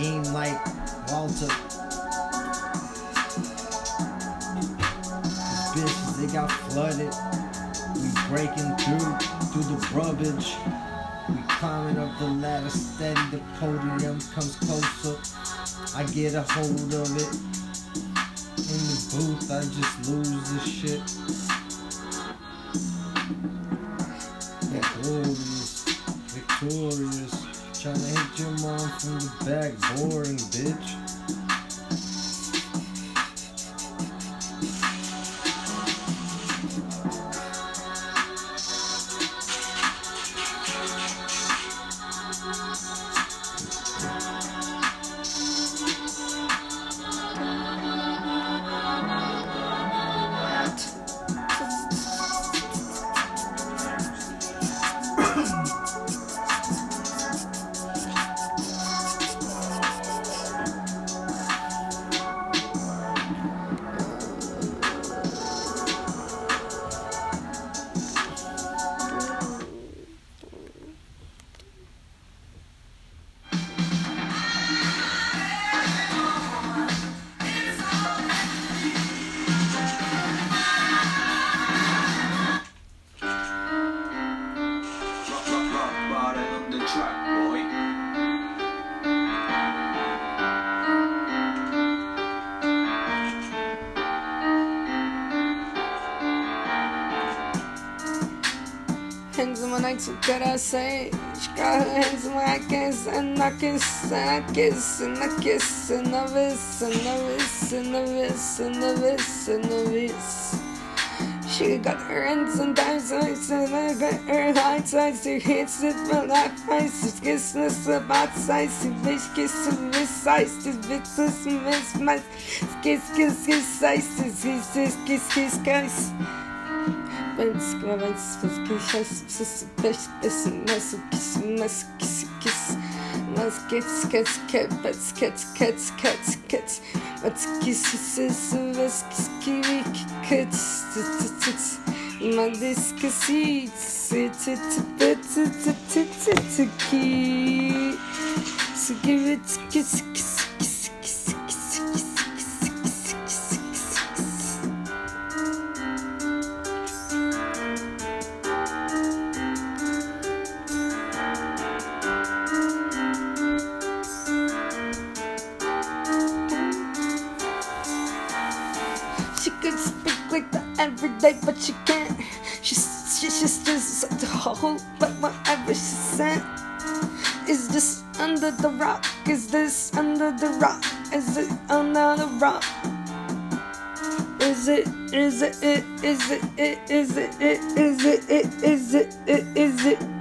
game like Walter. These bitches, they got flooded. We breaking through, through the rubbish. We climbing up the ladder steady, the podium comes closer. I get a hold of it. In the booth, I just lose the shit. Victorious, victorious. Tryna hit your mom from the back, boring bitch. I'm so crazy. She got her hands on my case, and I kiss, and I kiss, and I kiss, and I aquecendo, and I miss, and I miss, and I miss, and I miss. she got her hands on sometimes I said I bet her high sides to hits it for life she's kissing this about size to bitch kissing and miss size to bitch this miss my kiss kiss kiss size to kiss kiss kiss kiss kiss. Krawędź swój kiss, kiss, kiss, kiss, kiss, mas, kiss, kiss. Mas, kiss, kiss, kiss, kiss, kiss, kiss, kiss, kiss. Mas, kiss, kiss, kiss, mas, kiss, kiss, kiss, kiss, kiss. Ma diskussit, sit, sit, sit, sit, sit, sit, sit, sit, She could speak like that every day, but she can't. She's, she just just the whole, but whatever she said. Is this under the rock? Is this under the rock? Is it under the rock? Is it? Is it? It? Is it? It? Is it? It? Is it? It? Is it? It?